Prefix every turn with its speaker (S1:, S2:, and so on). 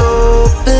S1: open